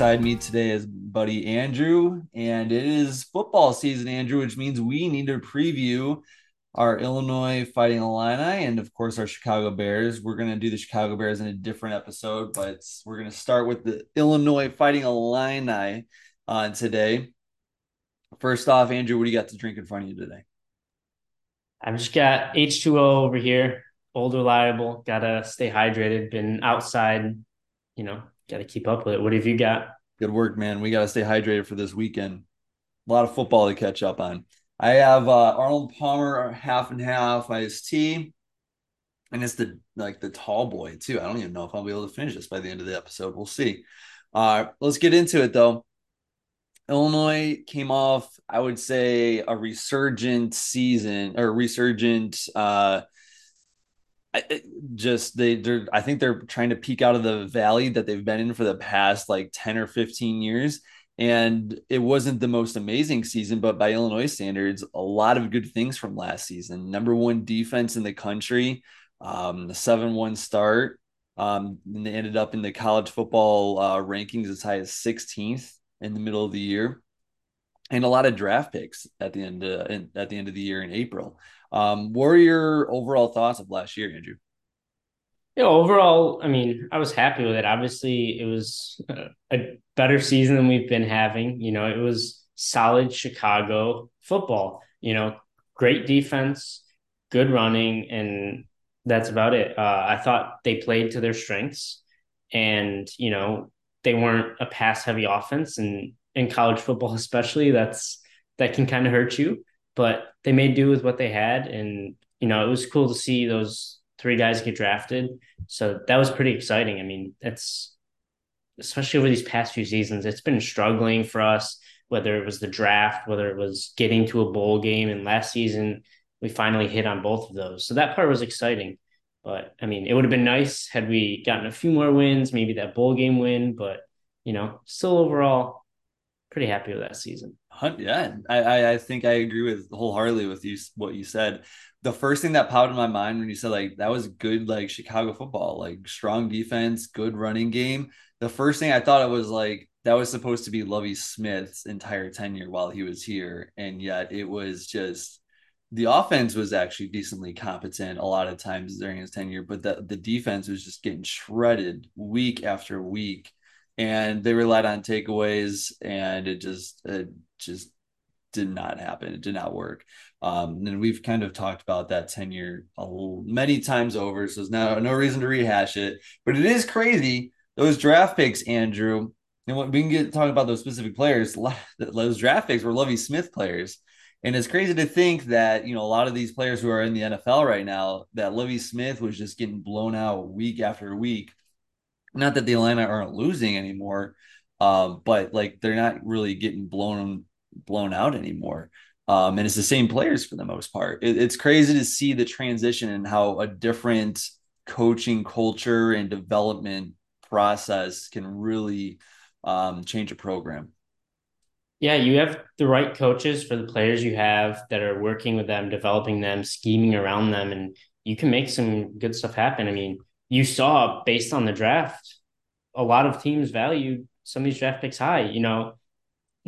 alongside me today is buddy Andrew. And it is football season, Andrew, which means we need to preview our Illinois Fighting Illini and, of course, our Chicago Bears. We're going to do the Chicago Bears in a different episode, but we're going to start with the Illinois Fighting Illini uh, today. First off, Andrew, what do you got to drink in front of you today? I've just got H2O over here old reliable. Gotta stay hydrated. Been outside, you know, gotta keep up with it. What have you got? Good work, man. We gotta stay hydrated for this weekend. A lot of football to catch up on. I have uh, Arnold Palmer half and half iced tea, and it's the like the tall boy too. I don't even know if I'll be able to finish this by the end of the episode. We'll see. Uh, let's get into it though. Illinois came off, I would say, a resurgent season or resurgent uh, just they they're I think they're trying to peek out of the valley that they've been in for the past like 10 or 15 years. And it wasn't the most amazing season but by Illinois standards a lot of good things from last season. Number 1 defense in the country um the 7-1 start um and they ended up in the college football uh, rankings as high as 16th in the middle of the year. And a lot of draft picks at the end uh, at the end of the year in April um, what are your overall thoughts of last year, Andrew? Yeah, overall, I mean, I was happy with it. Obviously, it was a better season than we've been having. You know, it was solid Chicago football. You know, great defense, good running, and that's about it. Uh, I thought they played to their strengths, and you know, they weren't a pass heavy offense, and in college football, especially, that's that can kind of hurt you but they made do with what they had. And, you know, it was cool to see those three guys get drafted. So that was pretty exciting. I mean, that's especially over these past few seasons, it's been struggling for us, whether it was the draft, whether it was getting to a bowl game. And last season, we finally hit on both of those. So that part was exciting. But I mean, it would have been nice had we gotten a few more wins, maybe that bowl game win. But, you know, still overall, pretty happy with that season. Yeah, I, I think I agree with wholeheartedly with you what you said. The first thing that popped in my mind when you said like that was good like Chicago football, like strong defense, good running game. The first thing I thought it was like that was supposed to be Lovie Smith's entire tenure while he was here, and yet it was just the offense was actually decently competent a lot of times during his tenure, but the the defense was just getting shredded week after week and they relied on takeaways and it just just did not happen. It did not work. Um, and we've kind of talked about that tenure many times over so there's no no reason to rehash it. But it is crazy those draft picks andrew and what we can get talking about those specific players. Those draft picks were Lovie smith players. And it's crazy to think that you know a lot of these players who are in the NFL right now that Lovie Smith was just getting blown out week after week. Not that the Atlanta aren't losing anymore, um, but like they're not really getting blown blown out anymore. Um, and it's the same players for the most part. It, it's crazy to see the transition and how a different coaching culture and development process can really um, change a program. Yeah, you have the right coaches for the players you have that are working with them, developing them, scheming around them, and you can make some good stuff happen. I mean, you saw based on the draft, a lot of teams valued some of these draft picks high. You know,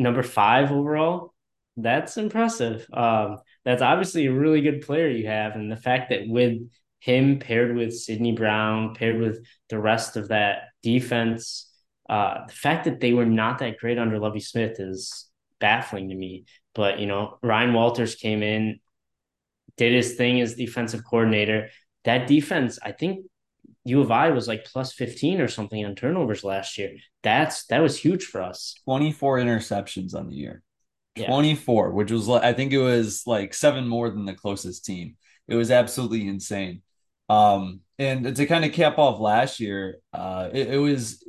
number five overall, that's impressive. Um, that's obviously a really good player you have, and the fact that with him paired with Sydney Brown, paired with the rest of that defense, uh, the fact that they were not that great under Lovie Smith is baffling to me. But you know, Ryan Walters came in, did his thing as defensive coordinator. That defense, I think, U of I was like plus 15 or something on turnovers last year. That's that was huge for us. 24 interceptions on the year. Yeah. 24, which was I think it was like seven more than the closest team. It was absolutely insane. Um, and to kind of cap off last year, uh, it, it was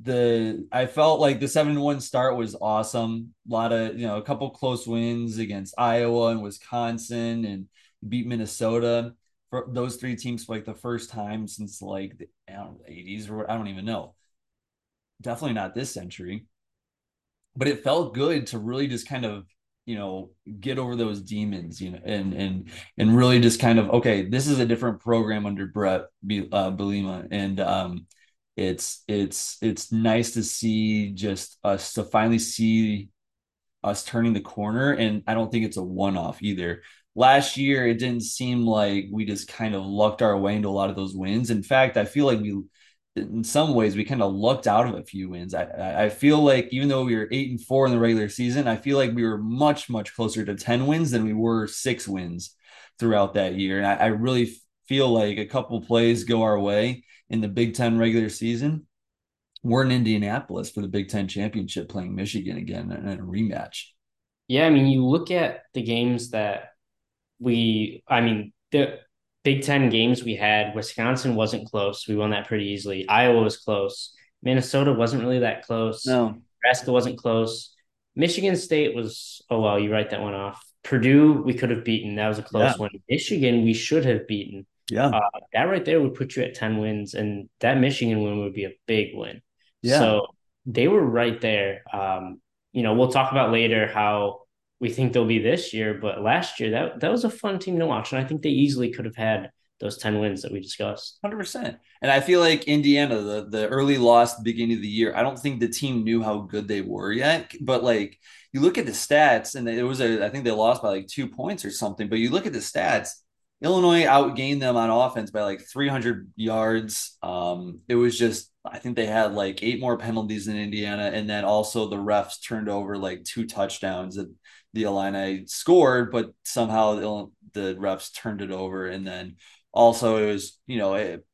the I felt like the 7-1 start was awesome. A lot of, you know, a couple close wins against Iowa and Wisconsin and beat Minnesota for those three teams for like the first time since like the know, 80s or what, I don't even know. Definitely not this century. But it felt good to really just kind of you know get over those demons you know and and and really just kind of okay this is a different program under Bret uh, Bielema and um it's it's it's nice to see just us to finally see us turning the corner and I don't think it's a one off either last year it didn't seem like we just kind of lucked our way into a lot of those wins in fact I feel like we in some ways we kind of lucked out of a few wins. I I feel like even though we were eight and four in the regular season, I feel like we were much much closer to ten wins than we were six wins throughout that year. And I, I really feel like a couple plays go our way in the Big Ten regular season. We're in Indianapolis for the Big Ten championship, playing Michigan again in a rematch. Yeah, I mean, you look at the games that we, I mean, the Big Ten games we had, Wisconsin wasn't close. We won that pretty easily. Iowa was close. Minnesota wasn't really that close. No. Nebraska wasn't close. Michigan State was, oh, well, you write that one off. Purdue, we could have beaten. That was a close yeah. one. Michigan, we should have beaten. Yeah. Uh, that right there would put you at 10 wins, and that Michigan win would be a big win. Yeah. So they were right there. Um, you know, we'll talk about later how we think they'll be this year. But last year, that that was a fun team to watch, and I think they easily could have had those 10 wins that we discussed. 100%. And I feel like Indiana, the, the early loss the beginning of the year, I don't think the team knew how good they were yet. But like you look at the stats, and it was a, I think they lost by like two points or something. But you look at the stats, Illinois outgained them on offense by like 300 yards. Um, it was just, I think they had like eight more penalties than Indiana. And then also the refs turned over like two touchdowns that the Illini scored, but somehow the, the refs turned it over. And then also it was, you know, it,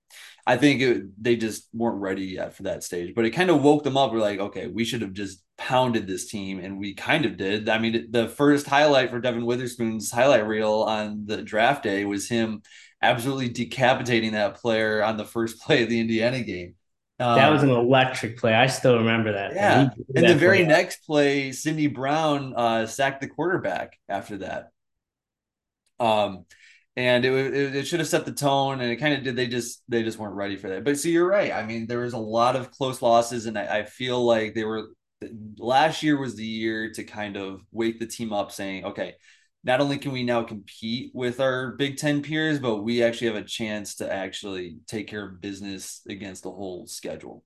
I think it, they just weren't ready yet for that stage, but it kind of woke them up. We're like, okay, we should have just pounded this team, and we kind of did. I mean, the first highlight for Devon Witherspoon's highlight reel on the draft day was him absolutely decapitating that player on the first play of the Indiana game. Um, that was an electric play. I still remember that. Yeah. And the very play. next play, Sydney Brown uh, sacked the quarterback after that. Um, and it, it, it should have set the tone, and it kind of did. They just they just weren't ready for that. But see, you're right. I mean, there was a lot of close losses, and I, I feel like they were. Last year was the year to kind of wake the team up, saying, "Okay, not only can we now compete with our Big Ten peers, but we actually have a chance to actually take care of business against the whole schedule.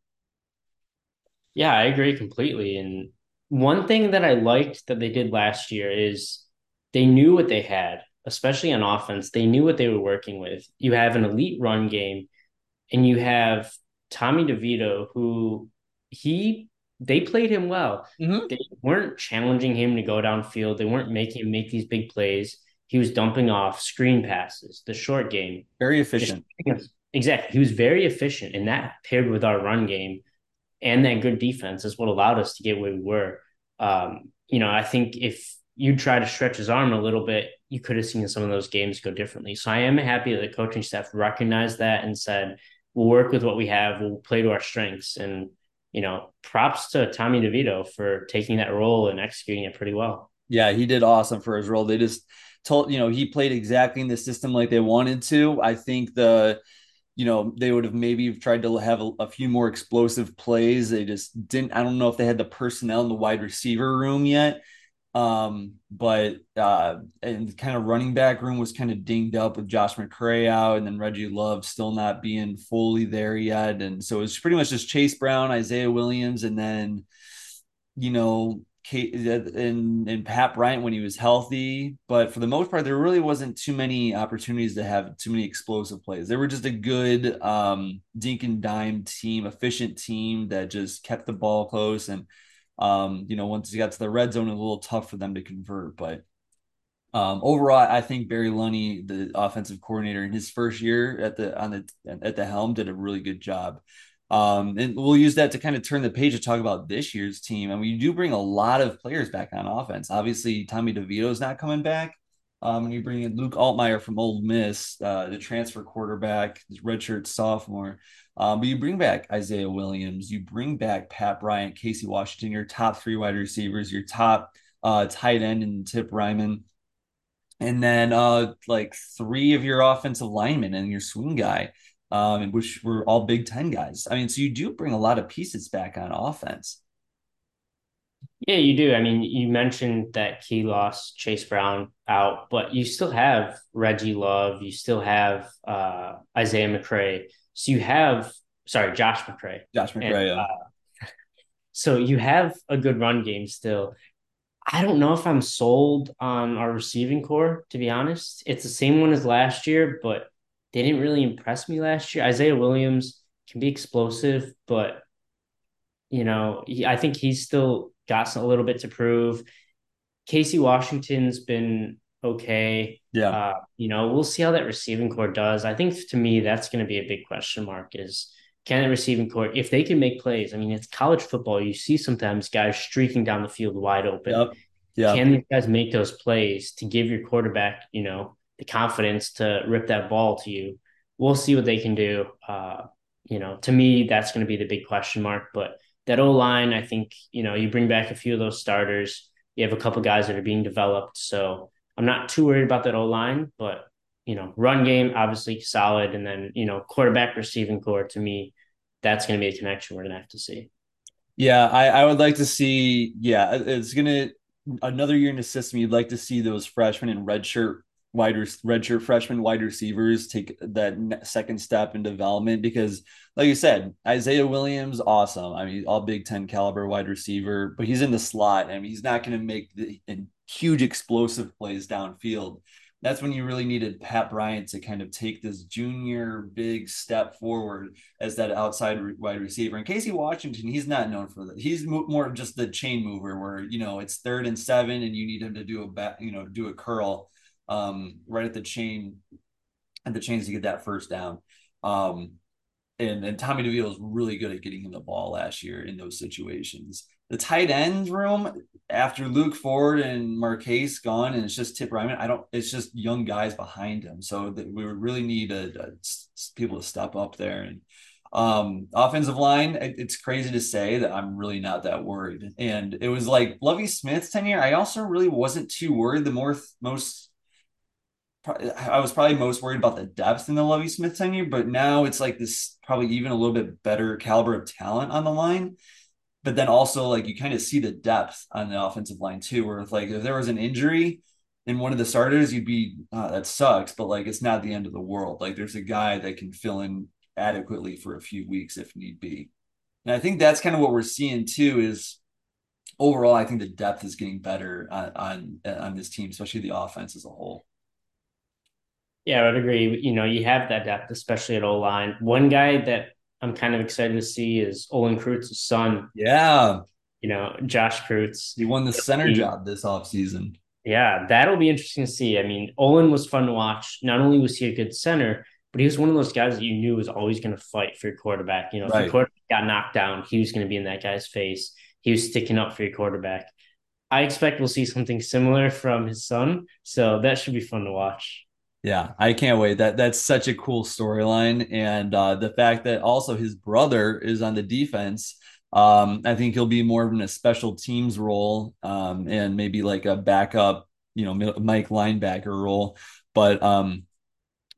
Yeah, I agree completely. And one thing that I liked that they did last year is they knew what they had, especially on offense. They knew what they were working with. You have an elite run game, and you have Tommy DeVito, who he they played him well. Mm-hmm. They weren't challenging him to go downfield. They weren't making him make these big plays. He was dumping off screen passes, the short game. Very efficient. Exactly. He was very efficient. And that paired with our run game and that good defense is what allowed us to get where we were. Um, you know, I think if you try to stretch his arm a little bit, you could have seen some of those games go differently. So I am happy that the coaching staff recognized that and said, we'll work with what we have, we'll play to our strengths. And you know, props to Tommy DeVito for taking that role and executing it pretty well. Yeah, he did awesome for his role. They just told, you know, he played exactly in the system like they wanted to. I think the, you know, they would have maybe tried to have a, a, few more explosive plays. They just didn't. I don't know if they had the personnel in the wide receiver room yet. Um, but uh, and kind of running back room was kind of dinged up with Josh McCray out, and then Reggie Love still not being fully there yet, and so it's pretty much just Chase Brown, Isaiah Williams, and then you know Kate and and Pat Bryant when he was healthy. But for the most part, there really wasn't too many opportunities to have too many explosive plays. They were just a good um, dink and dime team, efficient team that just kept the ball close and um, you know, once he got to the red zone, it was a little tough for them to convert. But um, overall, I think Barry Lunney, the offensive coordinator, in his first year at the on the at the helm, did a really good job. Um, and we'll use that to kind of turn the page to talk about this year's team. And we do bring a lot of players back on offense. Obviously, Tommy DeVito is not coming back. Um, and you bring in Luke Altmyer from Ole Miss, uh, the transfer quarterback, redshirt sophomore. Um, but you bring back Isaiah Williams, you bring back Pat Bryant, Casey Washington, your top three wide receivers, your top uh, tight end, and Tip Reiman. And then uh, like three of your offensive linemen and your swing guy, um, which were all Big Ten guys. I mean, so you do bring a lot of pieces back on offense. Yeah, you do. I mean, you mentioned that key loss, Chase Brown out, but you still have Reggie Love, you still have uh, Isaiah McCray. So you have, sorry, Josh McCray. Josh McCray, and, yeah. Uh, so you have a good run game still. I don't know if I'm sold on our receiving core, to be honest. It's the same one as last year, but they didn't really impress me last year. Isaiah Williams can be explosive, but you know, he, I think he's still got a little bit to prove. Casey Washington's been okay. Yeah. Uh, you know, we'll see how that receiving core does. I think to me, that's going to be a big question mark is can the receiving core, if they can make plays, I mean, it's college football. You see sometimes guys streaking down the field wide open. Yep. Yeah. Can these guys make those plays to give your quarterback, you know, the confidence to rip that ball to you? We'll see what they can do. Uh, you know, to me, that's going to be the big question mark. But that O line, I think, you know, you bring back a few of those starters. You have a couple guys that are being developed. So I'm not too worried about that O line, but you know, run game obviously solid, and then you know, quarterback receiving core to me, that's going to be a connection we're going to have to see. Yeah, I, I would like to see. Yeah, it's going to another year in the system. You'd like to see those freshmen in redshirt wide redshirt freshman wide receivers take that second step in development because like you said isaiah williams awesome. I mean all big 10 caliber wide receiver but he's in the slot. I and mean, he's not going to make the huge explosive plays downfield. That's when you really needed pat bryant to kind of take this junior big step forward as that outside wide receiver. And casey washington he's not known for that. He's more just the chain mover where you know it's third and seven and you need him to do a back you know do a curl um, right at the chain and the chains to get that first down. Um, and, and Tommy DeVito is really good at getting him the ball last year in those situations. The tight end room after Luke Ford and Marquise gone, and it's just Tip Reiman. I don't. It's just young guys behind him, so that we would really need a, a, people to step up there. And um, offensive line, it, it's crazy to say that I'm really not that worried. And it was like Lovie Smith's tenure. I also really wasn't too worried. The more most I was probably most worried about the depth in the Lovie Smith tenure, but now it's like this probably even a little bit better caliber of talent on the line. But then also like you kind of see the depth on the offensive line too, where it's like if there was an injury in one of the starters, you'd be oh, that sucks, but like it's not the end of the world. Like there's a guy that can fill in adequately for a few weeks if need be. And I think that's kind of what we're seeing too is overall, I think the depth is getting better on on, on this team, especially the offense as a whole. Yeah, I would agree. You know, you have that depth, especially at O line. One guy that I'm kind of excited to see is Olin Kreutz's son. Yeah. You know, Josh Kreutz. He won the center he, job this offseason. Yeah, that'll be interesting to see. I mean, Olin was fun to watch. Not only was he a good center, but he was one of those guys that you knew was always going to fight for your quarterback. You know, if right. your quarterback got knocked down, he was going to be in that guy's face. He was sticking up for your quarterback. I expect we'll see something similar from his son. So that should be fun to watch. Yeah, I can't wait. That that's such a cool storyline, and uh, the fact that also his brother is on the defense. Um, I think he'll be more of in a special teams role, um, and maybe like a backup, you know, Mike linebacker role. But um,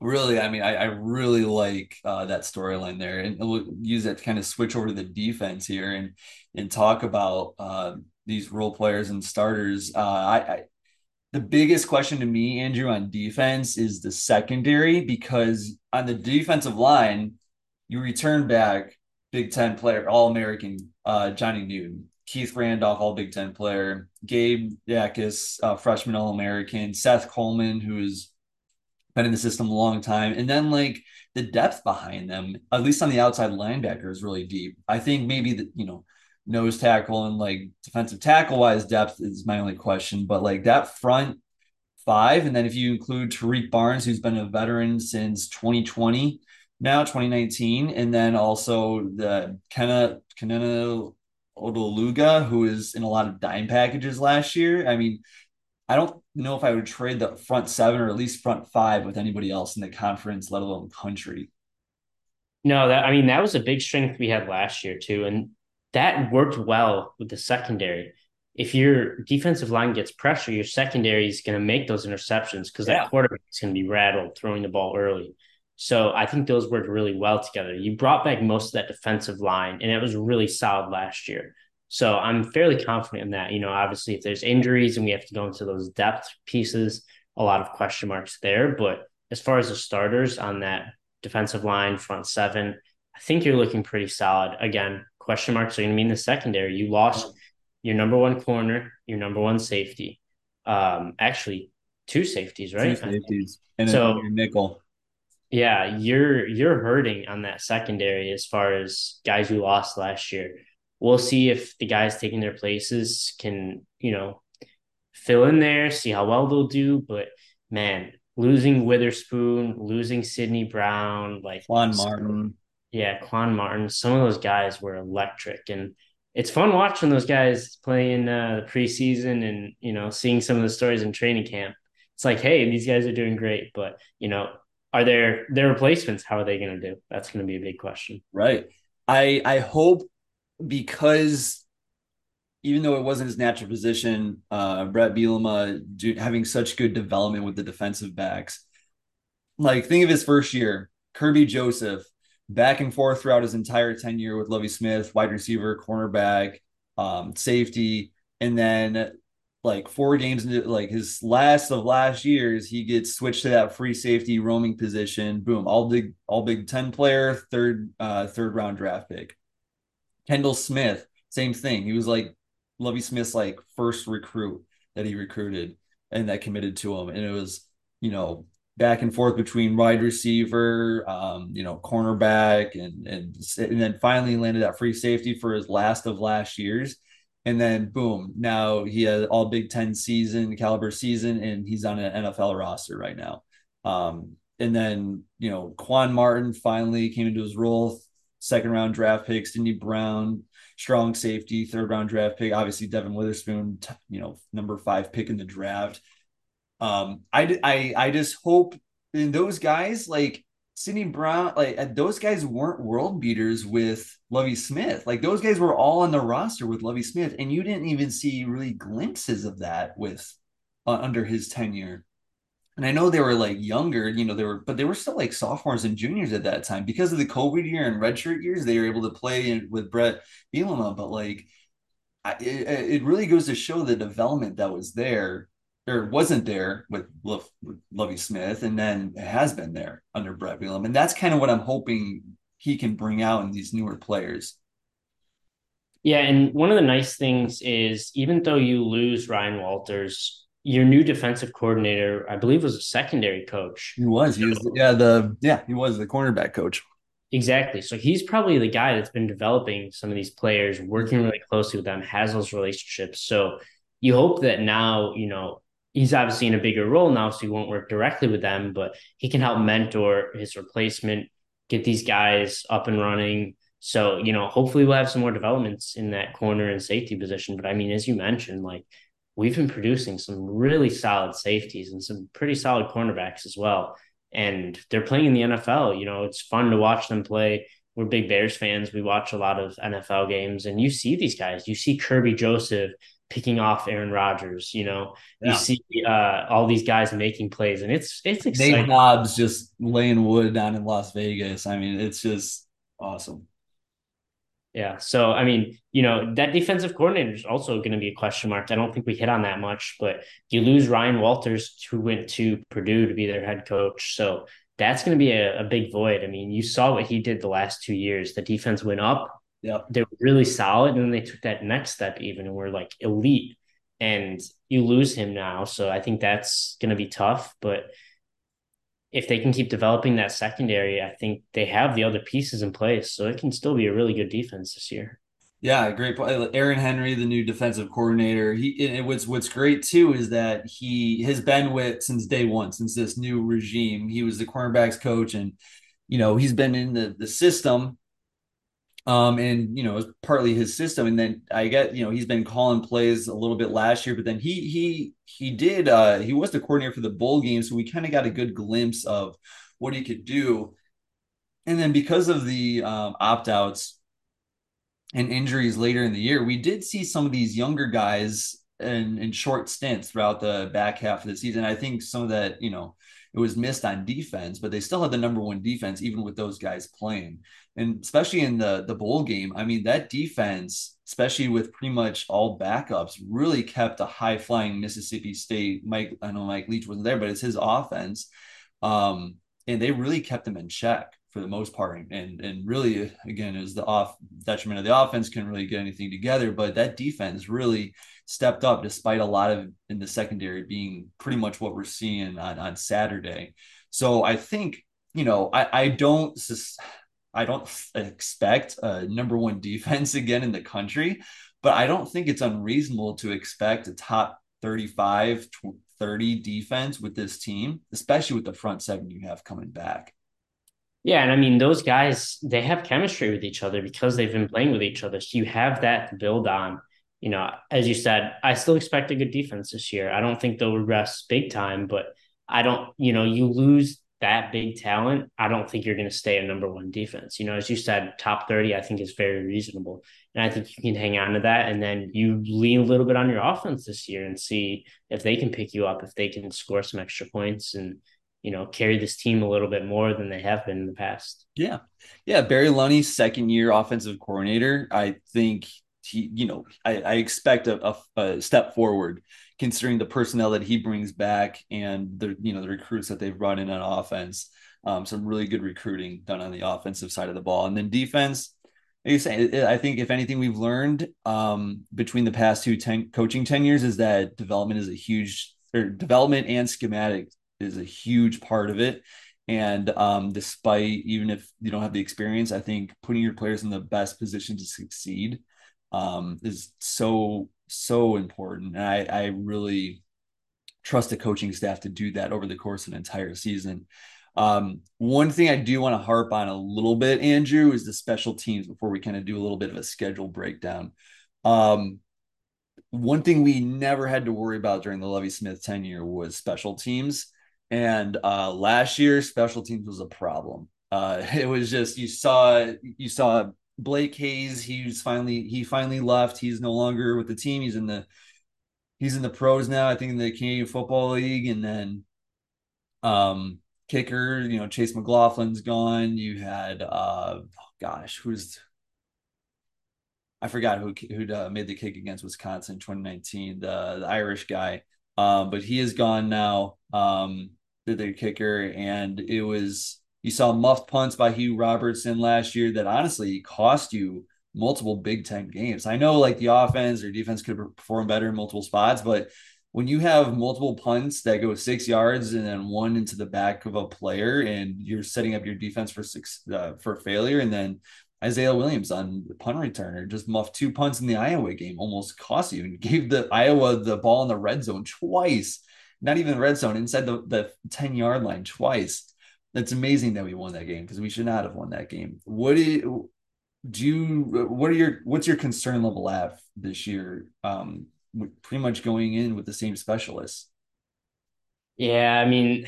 really, I mean, I, I really like uh, that storyline there, and we'll use that to kind of switch over to the defense here and and talk about uh, these role players and starters. Uh, I, I the biggest question to me, Andrew, on defense is the secondary because on the defensive line, you return back Big Ten player, All American uh, Johnny Newton, Keith Randolph, All Big Ten player, Gabe Jacas, uh, freshman All American, Seth Coleman, who has been in the system a long time, and then like the depth behind them, at least on the outside linebacker, is really deep. I think maybe that you know nose tackle and like defensive tackle wise depth is my only question. But like that front five, and then if you include Tarique Barnes, who's been a veteran since 2020, now 2019, and then also the Kenna Kenna Odeluga, who is in a lot of dime packages last year. I mean, I don't know if I would trade the front seven or at least front five with anybody else in the conference, let alone country. No, that I mean that was a big strength we had last year too, and that worked well with the secondary. If your defensive line gets pressure, your secondary is going to make those interceptions because yeah. that quarterback is going to be rattled throwing the ball early. So I think those worked really well together. You brought back most of that defensive line, and it was really solid last year. So I'm fairly confident in that. You know, obviously, if there's injuries and we have to go into those depth pieces, a lot of question marks there. But as far as the starters on that defensive line, front seven, I think you're looking pretty solid. Again, question marks are going to be in the secondary. You lost your number one corner, your number one safety. Um, actually, two safeties, right? Two safeties and so, a nickel. Yeah, you're you're hurting on that secondary as far as guys you lost last year. We'll see if the guys taking their places can, you know, fill in there, see how well they'll do. But man, losing Witherspoon, losing Sydney Brown, like Juan Martin. Yeah, Quan Martin. Some of those guys were electric. And it's fun watching those guys play in uh, the preseason and, you know, seeing some of the stories in training camp. It's like, hey, these guys are doing great. But, you know, are there their replacements? How are they going to do? That's going to be a big question. Right. I I hope because even though it wasn't his natural position, uh, Bret Bielema do, having such good development with the defensive backs. Like, think of his first year, Kerby Joseph, back and forth throughout his entire tenure with Lovie Smith, wide receiver, cornerback, um, safety, and then like four games into like his last of last years, he gets switched to that free safety roaming position. Boom, all big, all Big Ten player, third, uh, third round draft pick. Kendall Smith, same thing. He was like Lovie Smith's like first recruit that he recruited and that committed to him, and it was you know back and forth between wide receiver, um, you know, cornerback, and and and then finally landed at free safety for his last of last years. And then boom, now he has all Big Ten season caliber season, and he's on an NFL roster right now. Um, and then you know, Quan Martin finally came into his role, second round draft pick, Sydney Brown, strong safety, third round draft pick. Obviously, Devon Witherspoon, you know, number five pick in the draft. Um, I, I, I just hope in those guys like Sydney Brown, like uh, those guys weren't world beaters with Lovie Smith. Like those guys were all on the roster with Lovie Smith, and you didn't even see really glimpses of that with uh, under his tenure. And I know they were like younger, you know, they were, but they were still like sophomores and juniors at that time because of the COVID year and redshirt years. They were able to play in, with Bret Bielema, but like, I, it, it really goes to show the development that was there or wasn't there with, with Lovie Smith, and then it has been there under Bret Bielema, and that's kind of what I'm hoping he can bring out in these newer players. Yeah, and one of the nice things is even though you lose Ryan Walters, your new defensive coordinator, I believe, was a secondary coach. He was. He was. Yeah. The yeah. He was the cornerback coach. Exactly. So he's probably the guy that's been developing some of these players, working really closely with them, has those relationships. So you hope that now, you know, he's obviously in a bigger role now, so he won't work directly with them, but he can help mentor his replacement, get these guys up and running. So, you know, hopefully we'll have some more developments in that corner and safety position. But I mean, as you mentioned, like we've been producing some really solid safeties and some pretty solid cornerbacks as well. And they're playing in the NFL. You know, it's fun to watch them play. We're big Bears fans. We watch a lot of NFL games, and you see these guys. You see Kerby Joseph picking off Aaron Rodgers. You know, yeah. you see uh, all these guys making plays, and it's it's exciting. Nate Hobbs just laying wood down in Las Vegas. I mean, it's just awesome. Yeah. So, I mean, you know, that defensive coordinator is also going to be a question mark. I don't think we hit on that much, but you lose Ryan Walters, who went to Purdue to be their head coach. So that's going to be a, a big void. I mean, you saw what he did the last two years. The defense went up. Yeah. They were really solid. And then they took that next step even and were like elite. And you lose him now. So I think that's going to be tough. But if they can keep developing that secondary, I think they have the other pieces in place. So it can still be a really good defense this year. Yeah, great point. Aaron Henry, the new defensive coordinator. He and what's what's great too is that he has been with since day one, since this new regime. He was the cornerbacks coach, and you know he's been in the the system um, and you know, it's partly his system. And then I get, you know, he's been calling plays a little bit last year, but then he he he did uh he was the coordinator for the bowl game, so we kind of got a good glimpse of what he could do. And then because of the um, opt-outs and injuries later in the year, we did see some of these younger guys in, in short stints throughout the back half of the season. I think some of that, you know, it was missed on defense, but they still had the number one defense, even with those guys playing. And especially in the the bowl game. I mean, that defense, especially with pretty much all backups, really kept a high flying Mississippi State. Mike, I know Mike Leach wasn't there, but it's his offense, um, and they really kept them in check for the most part. And and really, again, is the off detriment of the offense can really get anything together. But that defense really stepped up despite a lot of in the secondary being pretty much what we're seeing on, on Saturday. So I think, you know, I, I don't I don't expect a number one defense again in the country, but I don't think it's unreasonable to expect a top 35 30 defense with this team, especially with the front seven you have coming back. Yeah, and I mean those guys they have chemistry with each other because they've been playing with each other. So you have that to build on. You know, as you said, I still expect a good defense this year. I don't think they'll regress big time, but I don't, you know, you lose that big talent, I don't think you're going to stay a number one defense. You know, as you said, top 30, I think is very reasonable. And I think you can hang on to that. And then you lean a little bit on your offense this year and see if they can pick you up, if they can score some extra points and, you know, carry this team a little bit more than they have been in the past. Yeah. Yeah. Barry Lunney's second year offensive coordinator. I think he, you know, I, I expect a, a, a, step forward considering the personnel that he brings back and the, you know, the recruits that they've brought in on offense. Um, some really good recruiting done on the offensive side of the ball. And then defense, like you say, I think if anything we've learned um, between the past two ten, coaching tenures is that development is a huge, or development and schematic is a huge part of it. And um, despite even if you don't have the experience, I think putting your players in the best position to succeed um, is so so important. And I, I really trust the coaching staff to do that over the course of an entire season. Um, one thing I do want to harp on a little bit, Andrew, is the special teams before we kind of do a little bit of a schedule breakdown. Um, one thing we never had to worry about during the Lovie Smith tenure was special teams. And uh, last year, special teams was a problem. Uh, it was just you saw you saw Blake Hayes, he's finally he finally left. He's no longer with the team. He's in the he's in the pros now. I think in the Canadian Football League, and then um kicker, you know, Chase McLaughlin's gone. You had uh oh gosh, who's I forgot who who uh, made the kick against Wisconsin 2019, the, the Irish guy. Um, but he is gone now. Um, the, the kicker, and it was you saw muffed punts by Hugh Robertson last year that honestly cost you multiple Big Ten games. I know like the offense or defense could perform better in multiple spots, but when you have multiple punts that go six yards and then one into the back of a player, and you're setting up your defense for six uh, for failure, and then Isaiah Williams on the punt returner just muffed two punts in the Iowa game, almost cost you, and gave the Iowa the ball in the red zone twice. Not even the red zone inside the, the 10 yard line twice it's amazing that we won that game because we should not have won that game. What do you, do you what are your what's your concern level at this year? Um, pretty much going in with the same specialists. Yeah, I mean,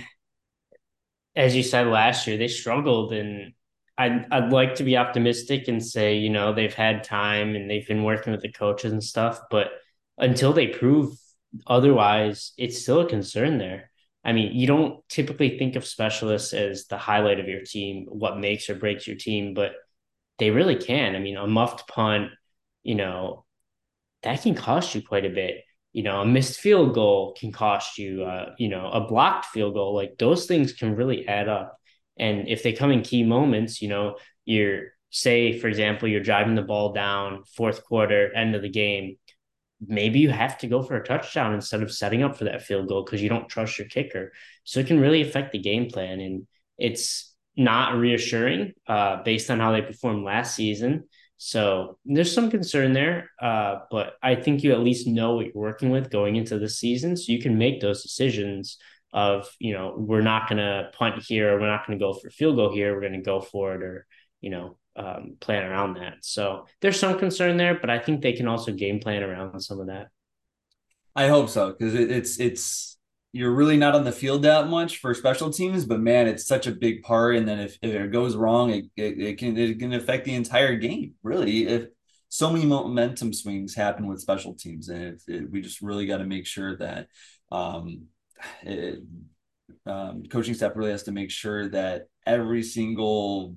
as you said last year, they struggled, and I'd I'd like to be optimistic and say you know they've had time and they've been working with the coaches and stuff, but until they prove otherwise, it's still a concern there. I mean, you don't typically think of specialists as the highlight of your team, what makes or breaks your team, but they really can. I mean, a muffed punt, you know, that can cost you quite a bit. You know, a missed field goal can cost you, uh, you know, a blocked field goal. Like those things can really add up. And if they come in key moments, you know, you're, say, for example, you're driving the ball down fourth quarter, end of the game, maybe you have to go for a touchdown instead of setting up for that field goal because you don't trust your kicker. So it can really affect the game plan. And it's not reassuring uh, based on how they performed last season. So there's some concern there, uh, but I think you at least know what you're working with going into the season, so you can make those decisions of you know we're not going to punt here, or we're not going to go for field goal here, we're going to go for it, or you know um, plan around that. So there's some concern there, but I think they can also game plan around some of that. I hope so because it, it's it's you're really not on the field that much for special teams, but man, it's such a big part. And then if, if it goes wrong, it, it, it can it can affect the entire game. Really, if so many momentum swings happen with special teams, and it, we just really got to make sure that um, um, coaching staff really has to make sure that every single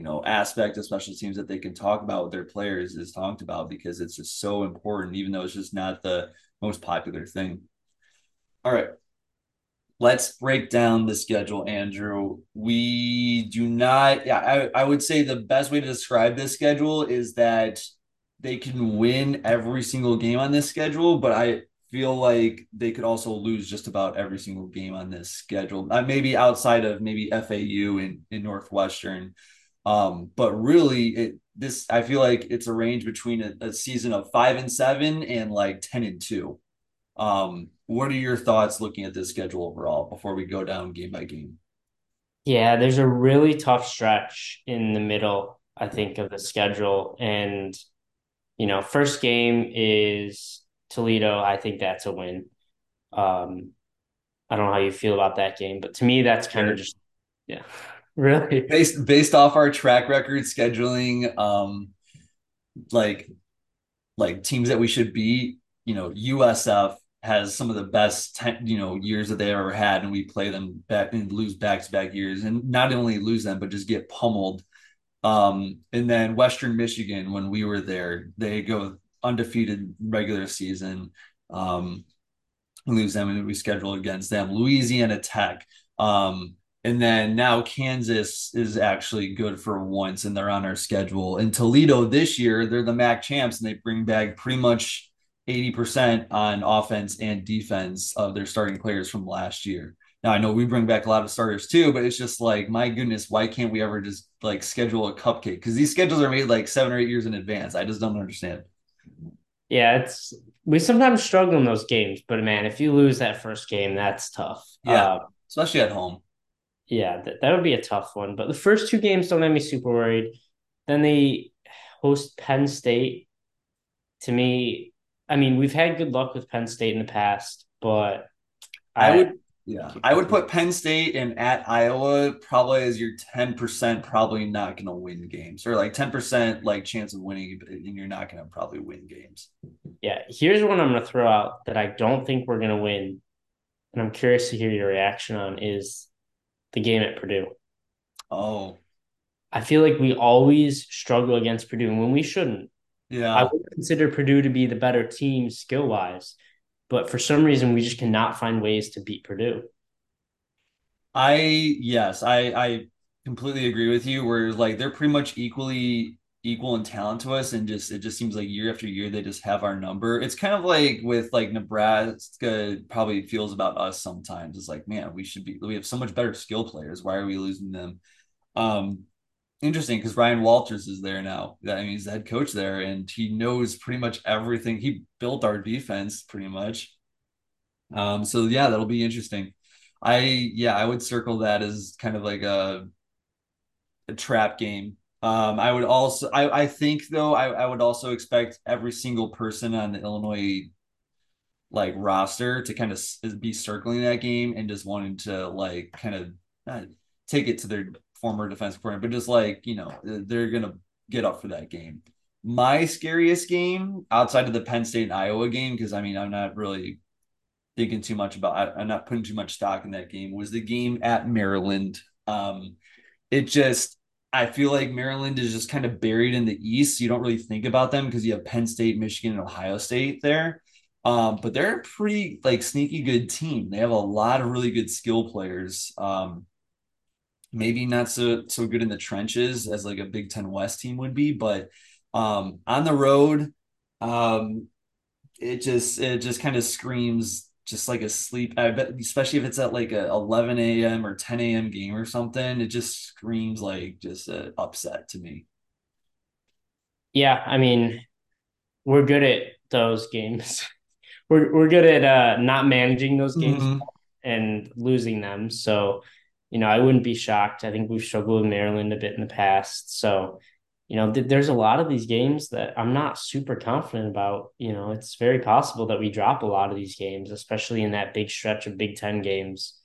you know aspect of special teams that they can talk about with their players is talked about because it's just so important, even though it's just not the most popular thing. All right. Let's break down the schedule, Andrew. We do not, yeah, I, I would say the best way to describe this schedule is that they can win every single game on this schedule, but I feel like they could also lose just about every single game on this schedule. Uh, maybe outside of maybe FAU in, in Northwestern. Um, but really it this I feel like it's a range between a, a season of five and seven and like 10 and two. Um, what are your thoughts looking at this schedule overall before we go down game by game? Yeah, there's a really tough stretch in the middle, I think, of the schedule. And, you know, first game is Toledo. I think that's a win. Um, I don't know how you feel about that game, but to me, that's kind of just, yeah, really based based off our track record scheduling, um, like like teams that we should beat. You know, USF has some of the best ten, you know years that they ever had, and we play them back and lose back to back years, and not only lose them but just get pummeled. Um, and then Western Michigan, when we were there, they go undefeated regular season. Um, lose them and we schedule against them. Louisiana Tech. Um, and then now Kansas is actually good for once and they're on our schedule. And Toledo this year, they're the MAC champs and they bring back pretty much 80% on offense and defense of their starting players from last year. Now I know we bring back a lot of starters too, but it's just like my goodness, why can't we ever just like schedule a cupcake? Because these schedules are made like seven or eight years in advance. I just don't understand. Yeah, it's we sometimes struggle in those games, but man, if you lose that first game, that's tough. Yeah, uh, especially at home. Yeah, that, that would be a tough one. But the first two games don't have me super worried. Then they host Penn State. To me, I mean, we've had good luck with Penn State in the past, but I, I would yeah, I would put Penn State and at Iowa probably as your 10% probably not going to win games or like 10% like chance of winning and you're not going to probably win games. Yeah, here's one I'm going to throw out that I don't think we're going to win and I'm curious to hear your reaction on is the game at Purdue. Oh. I feel like we always struggle against Purdue when we shouldn't. Yeah. I would consider Purdue to be the better team skill wise, but for some reason we just cannot find ways to beat Purdue. I yes, I I completely agree with you. Where like they're pretty much equally equal in talent to us, and just it just seems like year after year they just have our number. It's kind of like with like Nebraska probably feels about us sometimes. It's like man, we should be we have so much better skill players. Why are we losing them? Um, interesting because Ryan Walters is there now. I mean, he's the head coach there, and he knows pretty much everything. He built our defense pretty much. Um, so yeah, that'll be interesting. I yeah, I would circle that as kind of like a a trap game. Um, I would also I, I think though I, I would also expect every single person on the Illinois like roster to kind of be circling that game and just wanting to like kind of uh, take it to their former defensive coordinator, but just like, you know, they're to get up for that game. My scariest game outside of the Penn State and Iowa game, because I mean, I'm not really thinking too much about, I'm not putting too much stock in that game, was the game at Maryland. Um, it just, I feel like Maryland is just kind of buried in the East. you don't really think about them because you have Penn State, Michigan, and Ohio State there. Um, but they're a pretty like sneaky good team. They have a lot of really good skill players. Um, maybe not so so good in the trenches as like a Big Ten West team would be, but um, on the road, um, it just it just kind of screams just like a sleep. I bet, especially if it's at like a 11 a.m. or 10 a.m. game or something, it just screams like just an upset to me. Yeah, I mean, we're good at those games. we're we're good at uh, not managing those games mm-hmm. and losing them. So you know, I wouldn't be shocked. I think we've struggled with Maryland a bit in the past. So, you know, th- there's a lot of these games that I'm not super confident about. You know, it's very possible that we drop a lot of these games, especially in that big stretch of Big Ten games.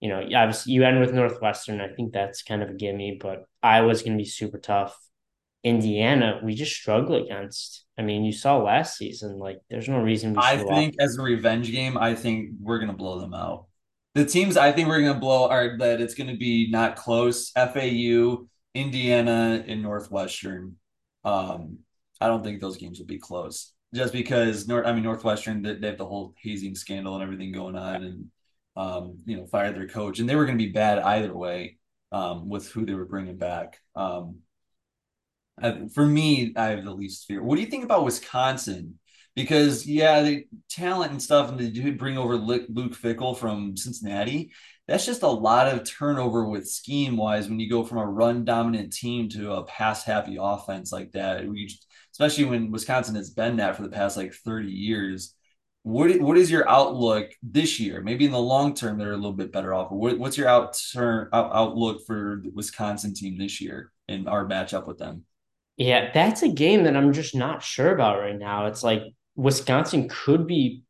You know, obviously you end with Northwestern. I think that's kind of a gimme, but Iowa's going to be super tough. Indiana, we just struggle against. I mean, you saw last season. Like, there's no reason. I think as a revenge game, I think we're going to blow them out the teams I think we're going to blow are that it's going to be not close. FAU, Indiana and Northwestern. Um, I don't think those games will be close just because North, I mean, Northwestern, they have the whole hazing scandal and everything going on and, um, you know, fired their coach and they were going to be bad either way, um, with who they were bringing back. Um, for me, I have the least fear. What do you think about Wisconsin? Because yeah, the talent and stuff, and they did bring over Luke Fickell from Cincinnati. That's just a lot of turnover with scheme wise when you go from a run dominant team to a pass happy offense like that. We especially when Wisconsin has been that for the past like 30 years. What what is your outlook this year? Maybe in the long term they're a little bit better off. What, what's your out turn out, outlook for the Wisconsin team this year and our matchup with them? Yeah, that's a game that I'm just not sure about right now. It's like Wisconsin could be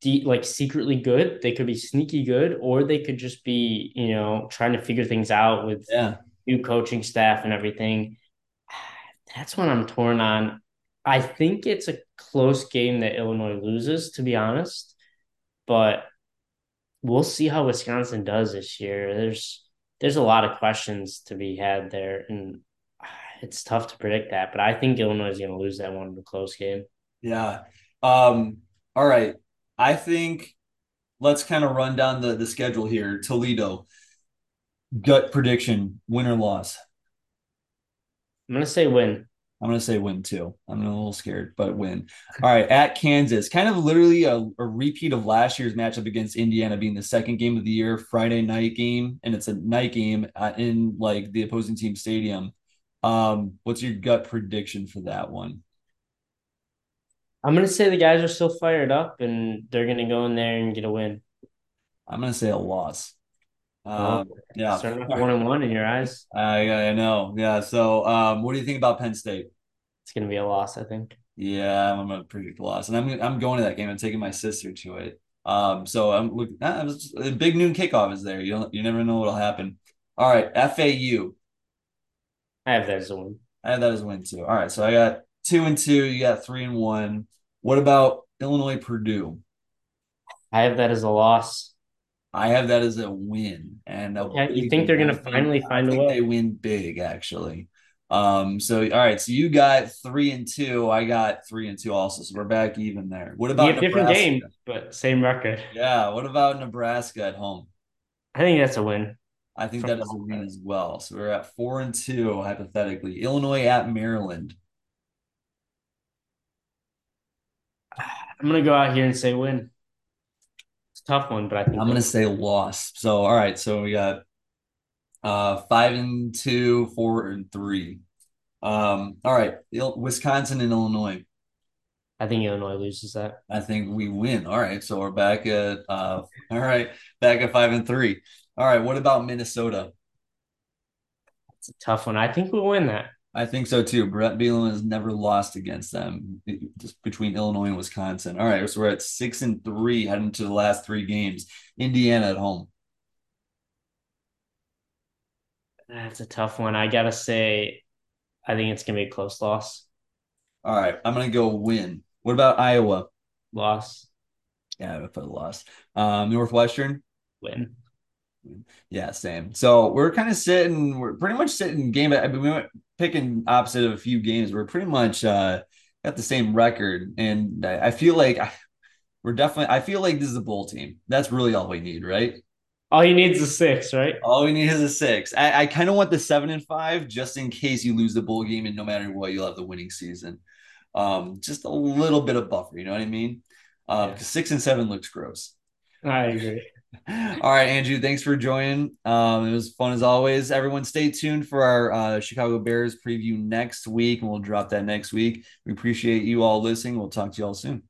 de- like secretly good, they could be sneaky good, or they could just be, you know, trying to figure things out with yeah. new coaching staff and everything. That's what I'm torn on. I think it's a close game that Illinois loses, to be honest, but we'll see how Wisconsin does this year. There's there's a lot of questions to be had there, and it's tough to predict that, but I think Illinois is going to lose that one in a close game. Yeah. Um, all right. I think let's kind of run down the, the schedule here. Toledo, gut prediction, win or loss? I'm going to say win. I'm going to say win too. I'm a little scared, but win. All right. At Kansas, kind of literally a, a repeat of last year's matchup against Indiana being the second game of the year, Friday night game. And it's a night game uh, in like the opposing team stadium. Um, what's your gut prediction for that one? I'm gonna say the guys are still fired up and they're gonna go in there and get a win. I'm gonna say a loss. Um, oh, yeah, starting off one and one in your eyes. I I know. Yeah. So, um, what do you think about Penn State? It's gonna be a loss, I think. Yeah, I'm gonna predict a loss, and I'm I'm going to that game. I'm taking my sister to it. Um, so I'm looking. Ah, a big noon kickoff is there. You don't. You never know what'll happen. All right, FAU. I have that as a win. I have that as a win too. All right, so I got two and two. You got three and one. What about Illinois Purdue? I have that as a loss. I have that as a win. And a yeah, you think they're going to finally find a way? They win big, actually. Um. So all right. So you got three and two. I got three and two also. So we're back even there. What about different game, but same record? Yeah. What about Nebraska at home? I think that's a win. I think that is a win as well. So we're at four and two hypothetically. Illinois at Maryland. I'm gonna go out here and say win. It's a tough one, but I think I'm gonna say loss. So all right, so we got uh five and two, four and three. Um, all right, Wisconsin and Illinois. I think Illinois loses that. I think we win. All right, so we're back at uh all right, back at five and three. All right, what about Minnesota? It's a tough one. I think we'll win that. I think so too. Bret Bielema has never lost against them just between Illinois and Wisconsin. All right, so we're at six and three heading to the last three games. Indiana at home. That's a tough one. I gotta say, I think it's gonna be a close loss. All right, I'm gonna go win. What about Iowa? Loss. Yeah, I put a loss. Um, Northwestern. Win. Yeah, same. So we're kind of sitting. We're pretty much sitting game. I mean, we went picking opposite of a few games. We're pretty much uh, got the same record, and I, feel like I, we're definitely. I feel like this is a bowl team. That's really all we need, right? All he needs is a six, right? All we need is a six. I, I kind of want the seven and five just in case you lose the bowl game, and no matter what, you'll have the winning season. Um, just a little bit of buffer, you know what I mean? Um, yeah. six and seven looks gross. I agree. All right, Andrew, thanks for joining. Um, it was fun as always. Everyone, stay tuned for our uh, Chicago Bears preview next week, and we'll drop that next week. We appreciate you all listening. We'll talk to you all soon.